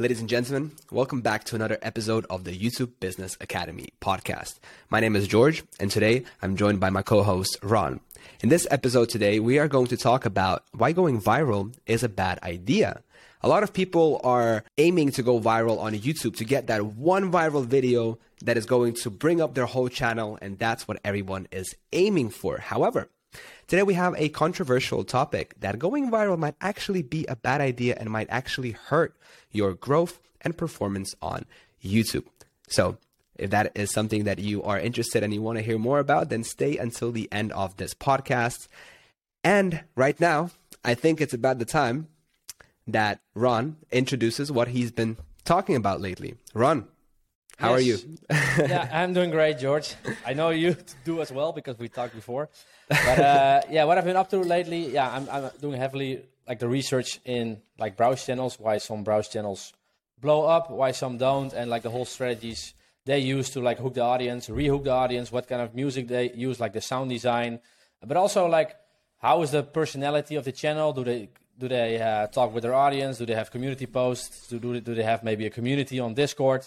Ladies and gentlemen, welcome back to another episode of the YouTube Business Academy podcast. My name is George, and today I'm joined by my co host, Ron. In this episode today, we are going to talk about why going viral is a bad idea. A lot of people are aiming to go viral on YouTube to get that one viral video that is going to bring up their whole channel, and that's what everyone is aiming for. However, Today we have a controversial topic that going viral might actually be a bad idea and might actually hurt your growth and performance on YouTube. So, if that is something that you are interested and you want to hear more about, then stay until the end of this podcast. And right now, I think it's about the time that Ron introduces what he's been talking about lately. Ron, how yes. are you? yeah, I'm doing great, George. I know you do as well because we talked before. But uh, yeah, what I've been up to lately, yeah, I'm, I'm doing heavily like the research in like browse channels, why some browse channels blow up, why some don't, and like the whole strategies they use to like hook the audience, rehook the audience, what kind of music they use, like the sound design, but also like how is the personality of the channel? Do they do they uh, talk with their audience? Do they have community posts? Do, do, do they have maybe a community on Discord?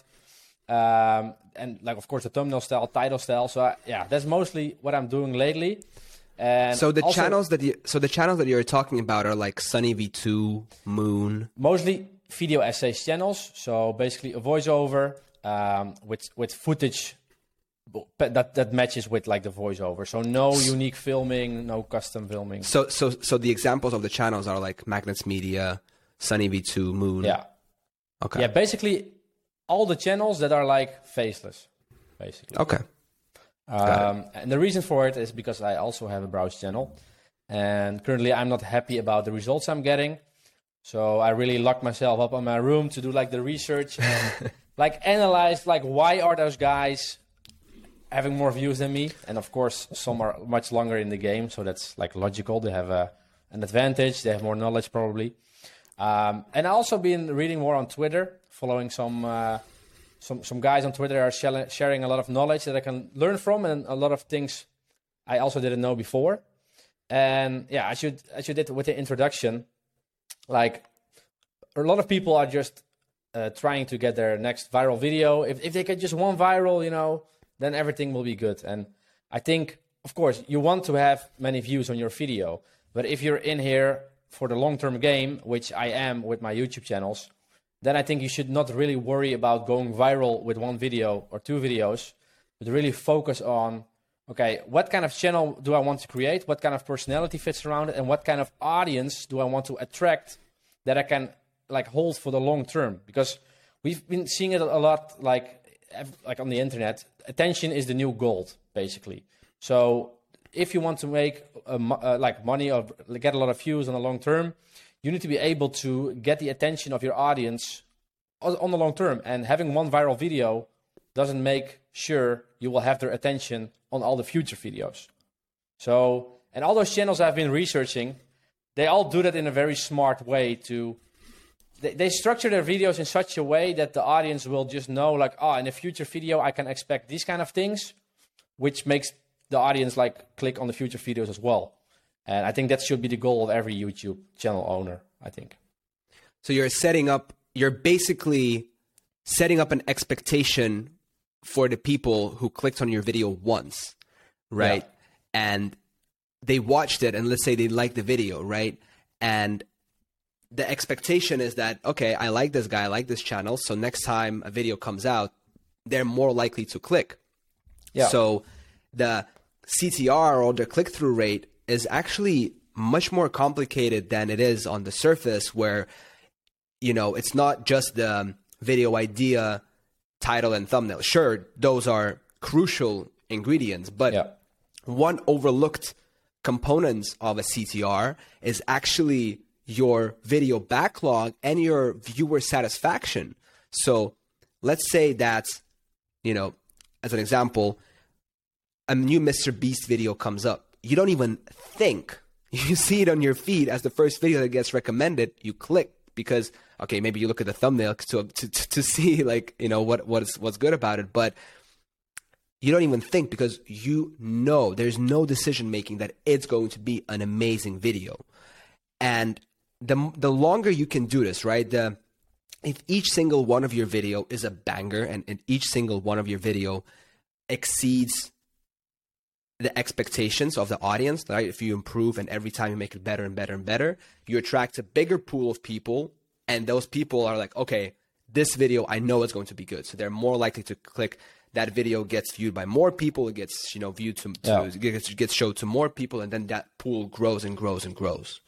Um, and like of course the thumbnail style, title style. So uh, yeah, that's mostly what I'm doing lately. And so the also, channels that you so the channels that you're talking about are like Sunny V2, Moon. Mostly video essays channels. So basically a voiceover um, with with footage that that matches with like the voiceover. So no unique filming, no custom filming. So so so the examples of the channels are like Magnates Media, Sunny V2, Moon. Yeah. Okay. Yeah, basically all the channels that are like faceless, basically. Okay. Um, and the reason for it is because I also have a browse channel, and currently I'm not happy about the results I'm getting. So I really locked myself up in my room to do like the research and like analyze like why are those guys having more views than me? And of course, some are much longer in the game, so that's like logical. They have a, an advantage. They have more knowledge probably. Um, and I also been reading more on Twitter, following some. Uh, some some guys on Twitter are sharing a lot of knowledge that I can learn from, and a lot of things I also didn't know before. And yeah, as you as you did with the introduction, like a lot of people are just uh, trying to get their next viral video. If if they get just one viral, you know, then everything will be good. And I think, of course, you want to have many views on your video, but if you're in here for the long term game, which I am with my YouTube channels then I think you should not really worry about going viral with one video or two videos, but really focus on okay, what kind of channel do I want to create? What kind of personality fits around it? And what kind of audience do I want to attract that I can like hold for the long term? Because we've been seeing it a lot like like on the internet. Attention is the new gold, basically. So if you want to make uh, like money or get a lot of views on the long term, you need to be able to get the attention of your audience on the long term. And having one viral video doesn't make sure you will have their attention on all the future videos. So, and all those channels I've been researching, they all do that in a very smart way to they, they structure their videos in such a way that the audience will just know like oh in a future video i can expect these kind of things which makes the audience like click on the future videos as well and I think that should be the goal of every YouTube channel owner, I think. So you're setting up, you're basically setting up an expectation for the people who clicked on your video once, right? Yeah. And they watched it and let's say they liked the video, right? And the expectation is that, okay, I like this guy, I like this channel. So next time a video comes out, they're more likely to click. Yeah. So the CTR or the click through rate is actually much more complicated than it is on the surface where you know it's not just the um, video idea title and thumbnail. Sure those are crucial ingredients but yeah. one overlooked components of a ctr is actually your video backlog and your viewer satisfaction. So let's say that you know as an example a new mr beast video comes up you don't even think. You see it on your feed as the first video that gets recommended. You click because okay, maybe you look at the thumbnail to to to see like you know what what's what's good about it, but you don't even think because you know there's no decision making that it's going to be an amazing video, and the the longer you can do this, right? The if each single one of your video is a banger and, and each single one of your video exceeds the expectations of the audience, right? If you improve and every time you make it better and better and better, you attract a bigger pool of people, and those people are like, okay, this video I know is going to be good, so they're more likely to click. That video gets viewed by more people. It gets you know viewed to, to yeah. gets, gets showed to more people, and then that pool grows and grows and grows.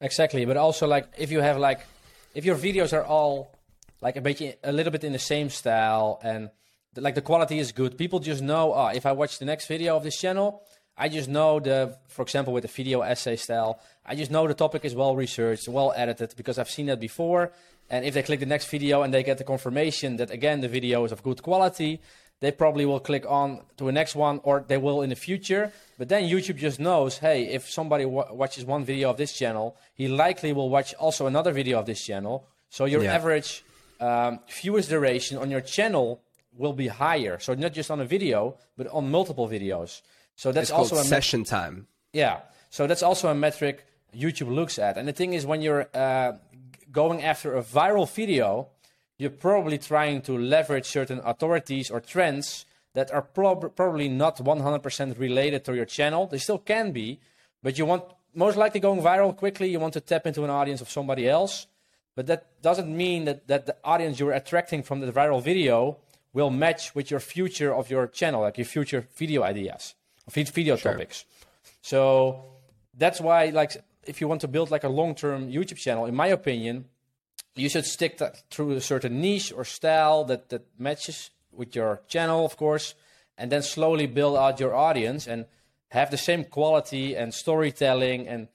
Exactly, but also like if you have like if your videos are all like a bit a little bit in the same style and the, like the quality is good. People just know, oh, if I watch the next video of this channel, I just know the, for example, with the video essay style, I just know the topic is well researched, well edited because I've seen that before. And if they click the next video and they get the confirmation that again the video is of good quality, they probably will click on to the next one or they will in the future. But then YouTube just knows, hey, if somebody watches one video of this channel, he likely will watch also another video of this channel. So your yeah. average um, viewers duration on your channel will be higher. So not just on a video, but on multiple videos. So that's it's also a session time. Yeah. So that's also a metric YouTube looks at. And the thing is, when you're uh, going after a viral video, you're probably trying to leverage certain authorities or trends that are prob- probably not 100% related to your channel. They still can be, but you want most likely going viral quickly. You want to tap into an audience of somebody else. But that doesn't mean that, that the audience you're attracting from the viral video will match with your future of your channel, like your future video ideas, video sure. topics. So that's why, like, if you want to build like a long-term YouTube channel, in my opinion, you should stick through a certain niche or style that that matches with your channel, of course, and then slowly build out your audience and have the same quality and storytelling and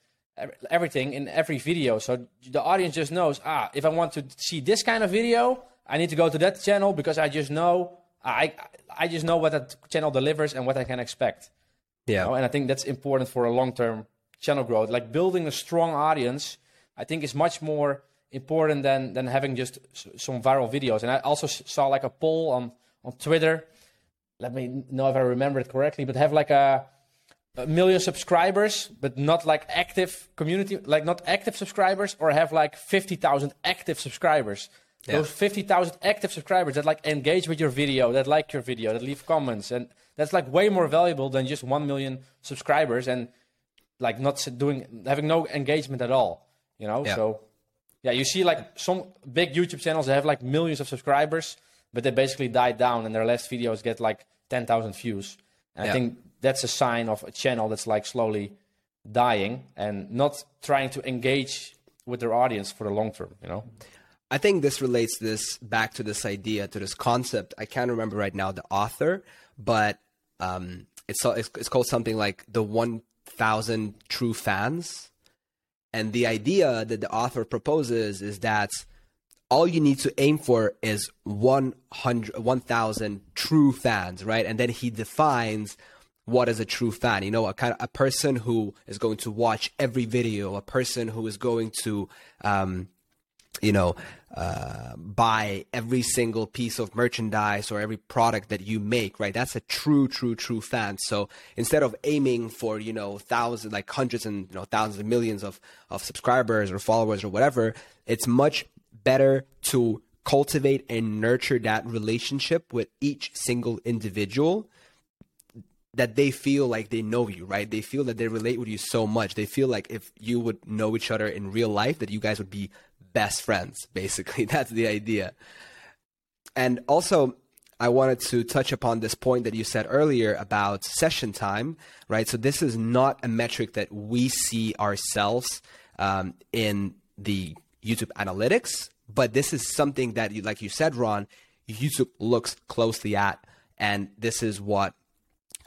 everything in every video. So the audience just knows, ah, if I want to see this kind of video, I need to go to that channel because I just know I I just know what that channel delivers and what I can expect. Yeah. You know? And I think that's important for a long-term channel growth. Like building a strong audience, I think is much more important than than having just some viral videos. And I also saw like a poll on on Twitter. Let me know if I remember it correctly, but have like a a million subscribers, but not like active community, like not active subscribers, or have like 50,000 active subscribers. Yeah. Those 50,000 active subscribers that like engage with your video, that like your video, that leave comments. And that's like way more valuable than just 1 million subscribers and like not doing, having no engagement at all, you know? Yeah. So, yeah, you see like some big YouTube channels that have like millions of subscribers, but they basically die down and their last videos get like 10,000 views. And yeah. I think that's a sign of a channel that's like slowly dying and not trying to engage with their audience for the long term you know i think this relates this back to this idea to this concept. I can't remember right now the author but um, it's, it's called something like the 1000 true fans. And the idea that the author proposes is that all you need to aim for is 100 1000 true fans right? And then he defines what is a true fan. You know a kind of a person who is going to watch every video a person who is going to um, you know uh, buy every single piece of merchandise or every product that you make right that's a true true true fan so instead of aiming for you know thousands like hundreds and you know thousands of millions of of subscribers or followers or whatever it's much better to cultivate and nurture that relationship with each single individual that they feel like they know you, right? They feel that they relate with you so much. They feel like if you would know each other in real life, that you guys would be best friends, basically. That's the idea. And also, I wanted to touch upon this point that you said earlier about session time, right? So, this is not a metric that we see ourselves um, in the YouTube analytics, but this is something that, you, like you said, Ron, YouTube looks closely at. And this is what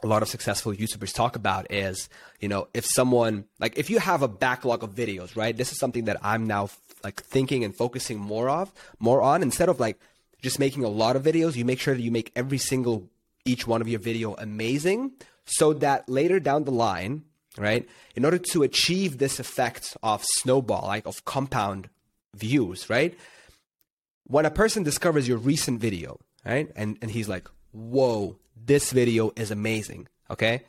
a lot of successful YouTubers talk about is, you know, if someone like if you have a backlog of videos, right? This is something that I'm now like thinking and focusing more of, more on instead of like just making a lot of videos, you make sure that you make every single each one of your video amazing so that later down the line, right? In order to achieve this effect of snowball, like of compound views, right? When a person discovers your recent video, right? And and he's like, "Whoa, this video is amazing. Okay.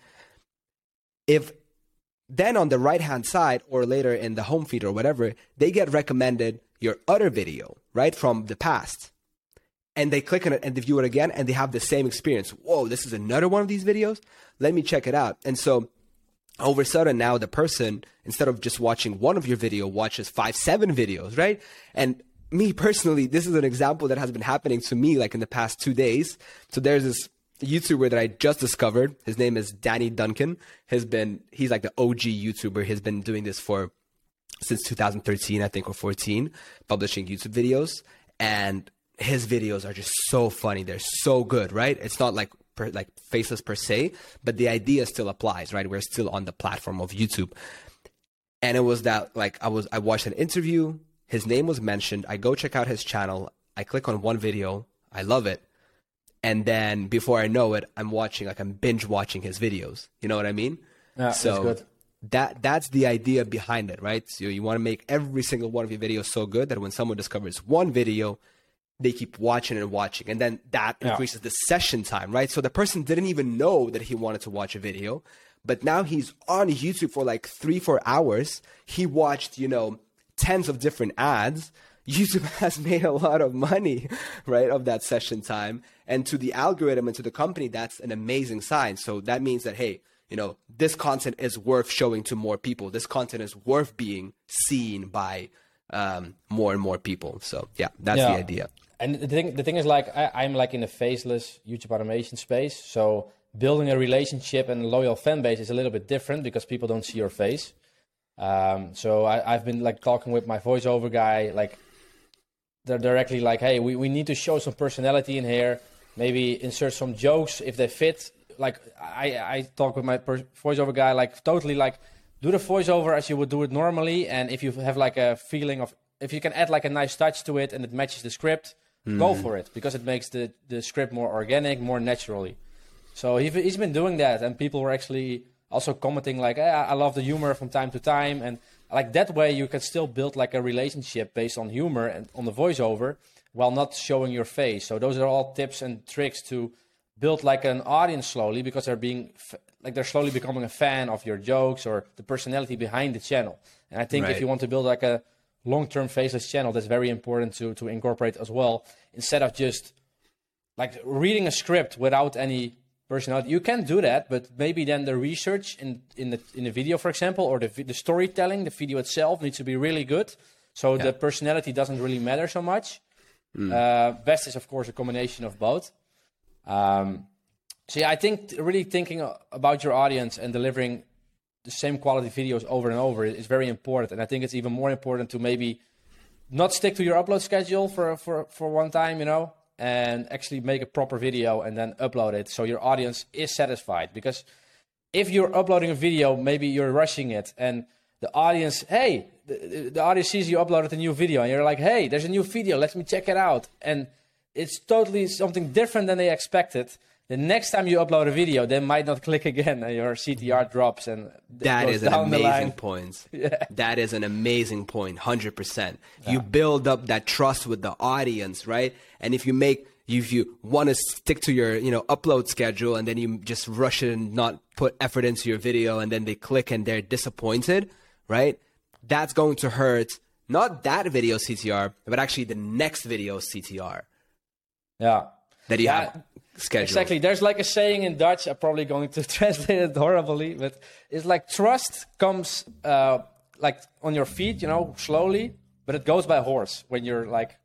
If then on the right hand side or later in the home feed or whatever, they get recommended your other video, right, from the past, and they click on it and they view it again and they have the same experience. Whoa, this is another one of these videos. Let me check it out. And so a sudden now the person, instead of just watching one of your video, watches five, seven videos, right? And me personally, this is an example that has been happening to me like in the past two days. So there's this YouTuber that I just discovered. His name is Danny Duncan. Has been he's like the OG YouTuber. He's been doing this for since 2013, I think, or 14, publishing YouTube videos. And his videos are just so funny. They're so good, right? It's not like per, like faceless per se, but the idea still applies, right? We're still on the platform of YouTube. And it was that like I was I watched an interview, his name was mentioned. I go check out his channel. I click on one video. I love it. And then before I know it, I'm watching like I'm binge watching his videos. You know what I mean? Yeah, so that's good. That that's the idea behind it, right? So you want to make every single one of your videos so good that when someone discovers one video, they keep watching and watching and then that yeah. increases the session time right so the person didn't even know that he wanted to watch a video but now he's on youtube for like three four hours he watched you know tens of different ads youtube has made a lot of money right of that session time and to the algorithm and to the company that's an amazing sign so that means that hey you know this content is worth showing to more people this content is worth being seen by um, more and more people so yeah that's yeah. the idea and the thing, the thing is, like, I, am like in a faceless YouTube automation space. So building a relationship and a loyal fan base is a little bit different because people don't see your face. Um, so I, have been like talking with my voiceover guy, like they're directly like, hey, we, we need to show some personality in here. Maybe insert some jokes if they fit. Like I, I talk with my per- voiceover guy, like totally like do the voiceover as you would do it normally. And if you have like a feeling of, if you can add like a nice touch to it and it matches the script, mm. go for it because it makes the, the script more organic, more naturally. So he, he's been doing that, and people were actually also commenting like, eh, "I love the humor from time to time," and like that way you can still build like a relationship based on humor and on the voiceover while not showing your face. So those are all tips and tricks to build like an audience slowly because they're being like they're slowly becoming a fan of your jokes or the personality behind the channel. And I think right. if you want to build like a long-term faceless channel that's very important to to incorporate as well instead of just like reading a script without any personality you can do that but maybe then the research in in the in the video for example or the the storytelling the video itself needs to be really good so yeah. the personality doesn't really matter so much mm. uh, best is of course a combination of both um, so yeah i think really thinking about your audience and delivering the same quality videos over and over is very important. And I think it's even more important to maybe not stick to your upload schedule for, for, for one time, you know, and actually make a proper video and then upload it so your audience is satisfied. Because if you're uploading a video, maybe you're rushing it and the audience, hey, the, the audience sees you uploaded a new video and you're like, hey, there's a new video, let me check it out. And it's totally something different than they expected the next time you upload a video, they might not click again, and your CTR drops. And that is an amazing point. Yeah. That is an amazing point, hundred yeah. percent. You build up that trust with the audience, right? And if you make if you want to stick to your you know upload schedule and then you just rush it and not put effort into your video and then they click and they're disappointed right that's going to hurt not that video ctr but actually the next video ctr yeah that you yeah. have schedule. Exactly. There's like a saying in Dutch. I'm probably going to translate it horribly, but it's like trust comes uh, like on your feet, you know, slowly, but it goes by horse when you're like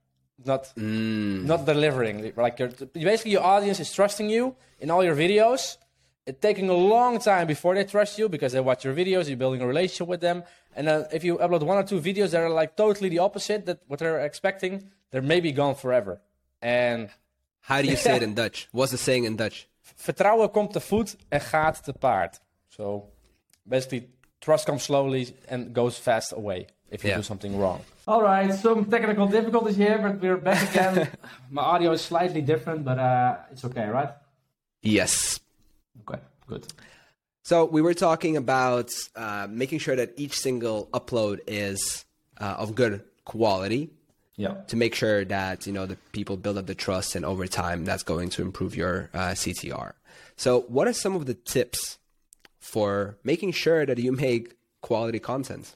not mm. not delivering. Like you're basically your audience is trusting you in all your videos. It's taking a long time before they trust you because they watch your videos. You're building a relationship with them, and then if you upload one or two videos that are like totally the opposite that what they're expecting, they're maybe gone forever. And how do you say it in Dutch? What's the saying in Dutch? Vertrouwen komt te voet en gaat te paard. So basically, trust comes slowly and goes fast away if you yeah. do something wrong. All right, some technical difficulties here, but we're back again. My audio is slightly different, but uh, it's okay, right? Yes. Okay, good. So we were talking about uh, making sure that each single upload is uh, of good quality yeah to make sure that you know the people build up the trust and over time that's going to improve your uh, ctr so what are some of the tips for making sure that you make quality content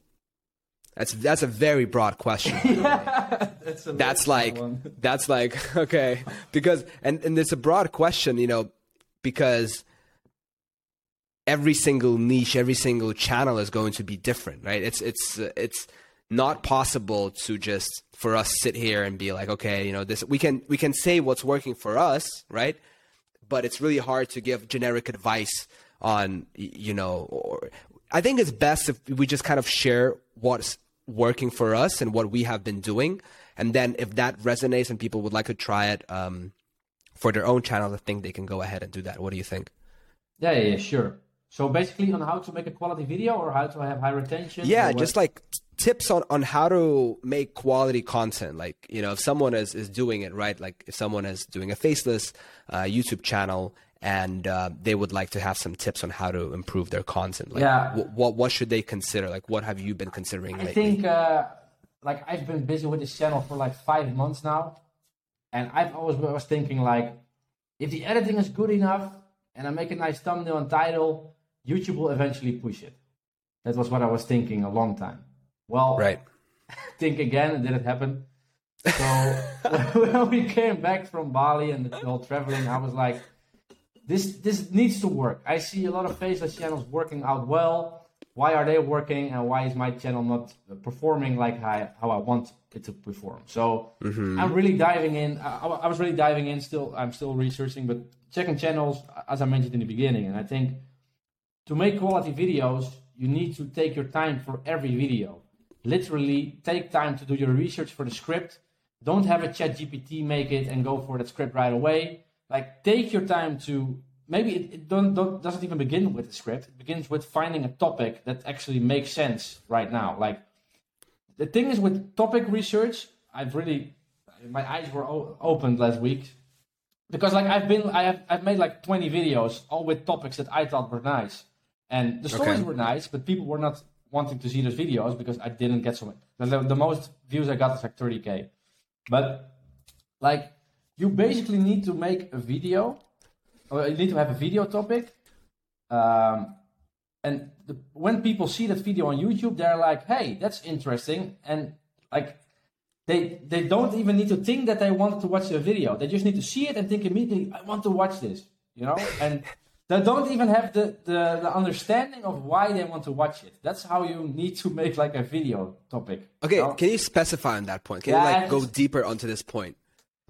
That's that's a very broad question. yeah, that's, that's like one. that's like okay because and and it's a broad question, you know, because every single niche, every single channel is going to be different, right? It's it's it's not possible to just for us sit here and be like, okay, you know, this we can we can say what's working for us, right? But it's really hard to give generic advice on you know or I think it's best if we just kind of share what's working for us and what we have been doing. And then if that resonates and people would like to try it um, for their own channel, I think they can go ahead and do that. What do you think? Yeah, yeah, yeah sure. So basically on how to make a quality video or how to have high retention? Yeah, just like tips on, on how to make quality content. Like, you know, if someone is, is doing it right, like if someone is doing a faceless uh, YouTube channel and uh, they would like to have some tips on how to improve their content. Like, yeah. W- what what should they consider? Like, what have you been considering? Making? I lately? think uh, like I've been busy with this channel for like five months now, and I've always was thinking like, if the editing is good enough and I make a nice thumbnail and title, YouTube will eventually push it. That was what I was thinking a long time. Well, right. think again, it didn't happen. So when we came back from Bali and the whole traveling, I was like this this needs to work. I see a lot of faceless channels working out well. Why are they working, and why is my channel not performing like I, how I want it to perform? So mm-hmm. I'm really diving in. I, I, was really diving in. Still, I'm still researching, but checking channels as I mentioned in the beginning. And I think to make quality videos, you need to take your time for every video. Literally, take time to do your research for the script. Don't have a chat GPT make it and go for that script right away. Like take your time to maybe it, it don't, don't, doesn't even begin with the script. It begins with finding a topic that actually makes sense right now. Like the thing is with topic research i've really my eyes were o- opened last week. Because like i've been i have i've made like 20 videos all with topics that i thought were nice. And the stories okay. were nice but people were not wanting to see those videos because i didn't get so much the, the most views i got is like 30k but like you basically need to make a video, or you need to have a video topic. Um, and the, when people see that video on YouTube, they're like, "Hey, that's interesting," and like they they don't even need to think that they want to watch the video. They just need to see it and think immediately, "I want to watch this," you know, and. They don't even have the, the, the, understanding of why they want to watch it. That's how you need to make like a video topic. Okay, you know? can you specify on that point? Can yeah, you like go deeper onto this point?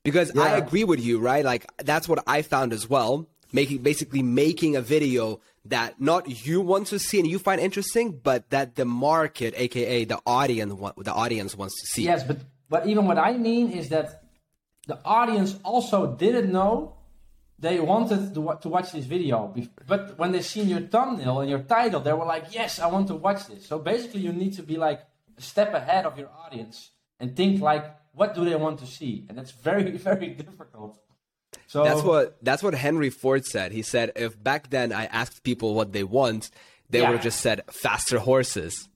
because yeah. I agree with you, right? Like that's what I found as well. Making basically making a video that not you want to see and you find interesting, but that the market, aka the audience, the audience wants to see. Yes, but but even what I mean is that the audience also didn't know they wanted to, to watch this video, but when they seen your thumbnail and your title, they were like, "Yes, I want to watch this." So basically, you need to be like a step ahead of your audience and think like what do they want to see? And that's very, very difficult. So that's what that's what Henry Ford said. He said, if back then I asked people what they want, they yeah. would have just said faster horses.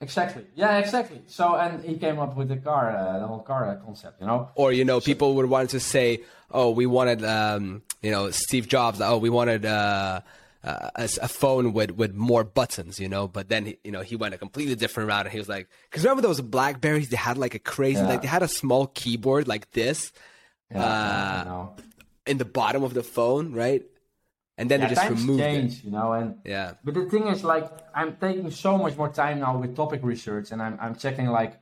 Exactly. Yeah, exactly. So, and he came up with the car, uh, the whole car concept, you know. Or you know, so, people would want to say, "Oh, we wanted, um, you know, Steve Jobs. Oh, we wanted uh, uh, a, a, phone with with more buttons, you know. But then you know he went a completely different route, and he was like, because remember those Blackberries? They had like a crazy, yeah. like they had a small keyboard like this, yeah, uh, in the bottom of the phone, right? And then yeah, they just removed change, it. you know. And yeah, but the thing is, like, I'm taking so much more time now with topic research, and I'm I'm checking like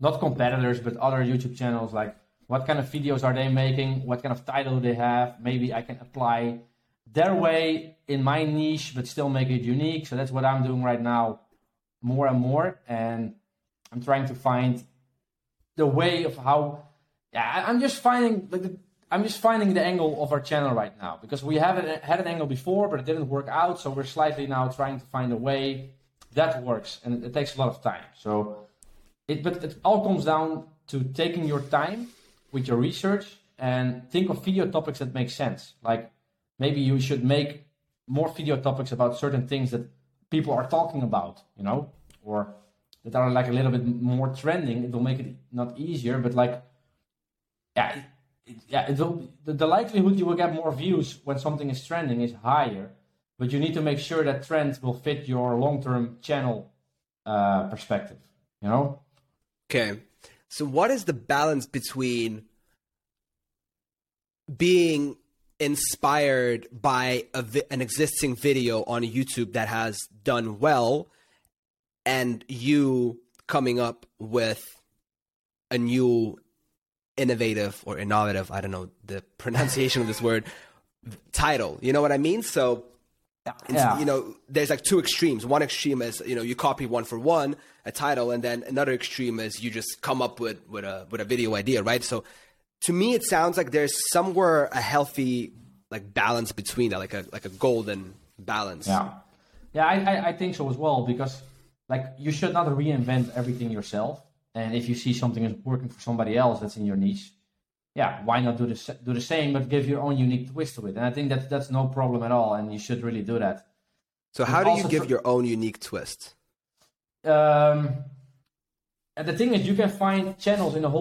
not competitors, but other YouTube channels, like what kind of videos are they making, what kind of title do they have. Maybe I can apply their way in my niche, but still make it unique. So that's what I'm doing right now, more and more, and I'm trying to find the way of how. Yeah, I'm just finding like the, I'm just finding the angle of our channel right now because we haven't had an angle before, but it didn't work out. So we're slightly now trying to find a way that works, and it takes a lot of time. So it, but it all comes down to taking your time with your research and think of video topics that make sense. Like maybe you should make more video topics about certain things that people are talking about, you know, or that are like a little bit more trending. It will make it not easier, but like, yeah, yeah, will, the, the likelihood you will get more views when something is trending is higher, but you need to make sure that trends will fit your long-term channel uh, perspective. You know. Okay. So what is the balance between being inspired by vi- an existing video on YouTube that has done well and you coming up with a new innovative or innovative, I don't know the pronunciation of this word, title. You know what I mean? So yeah. you know, there's like two extremes. One extreme is, you know, you copy one for one, a title, and then another extreme is you just come up with, with a with a video idea, right? So to me it sounds like there's somewhere a healthy like balance between that, like a like a golden balance. Yeah. Yeah, I, I, I think so as well because like you should not reinvent everything yourself. And if you see something is working for somebody else that's in your niche, yeah, why not do the do the same but give your own unique twist to it? And I think that that's no problem at all, and you should really do that. So how do you give tr- your own unique twist? Um, and the thing is, you can find channels in the whole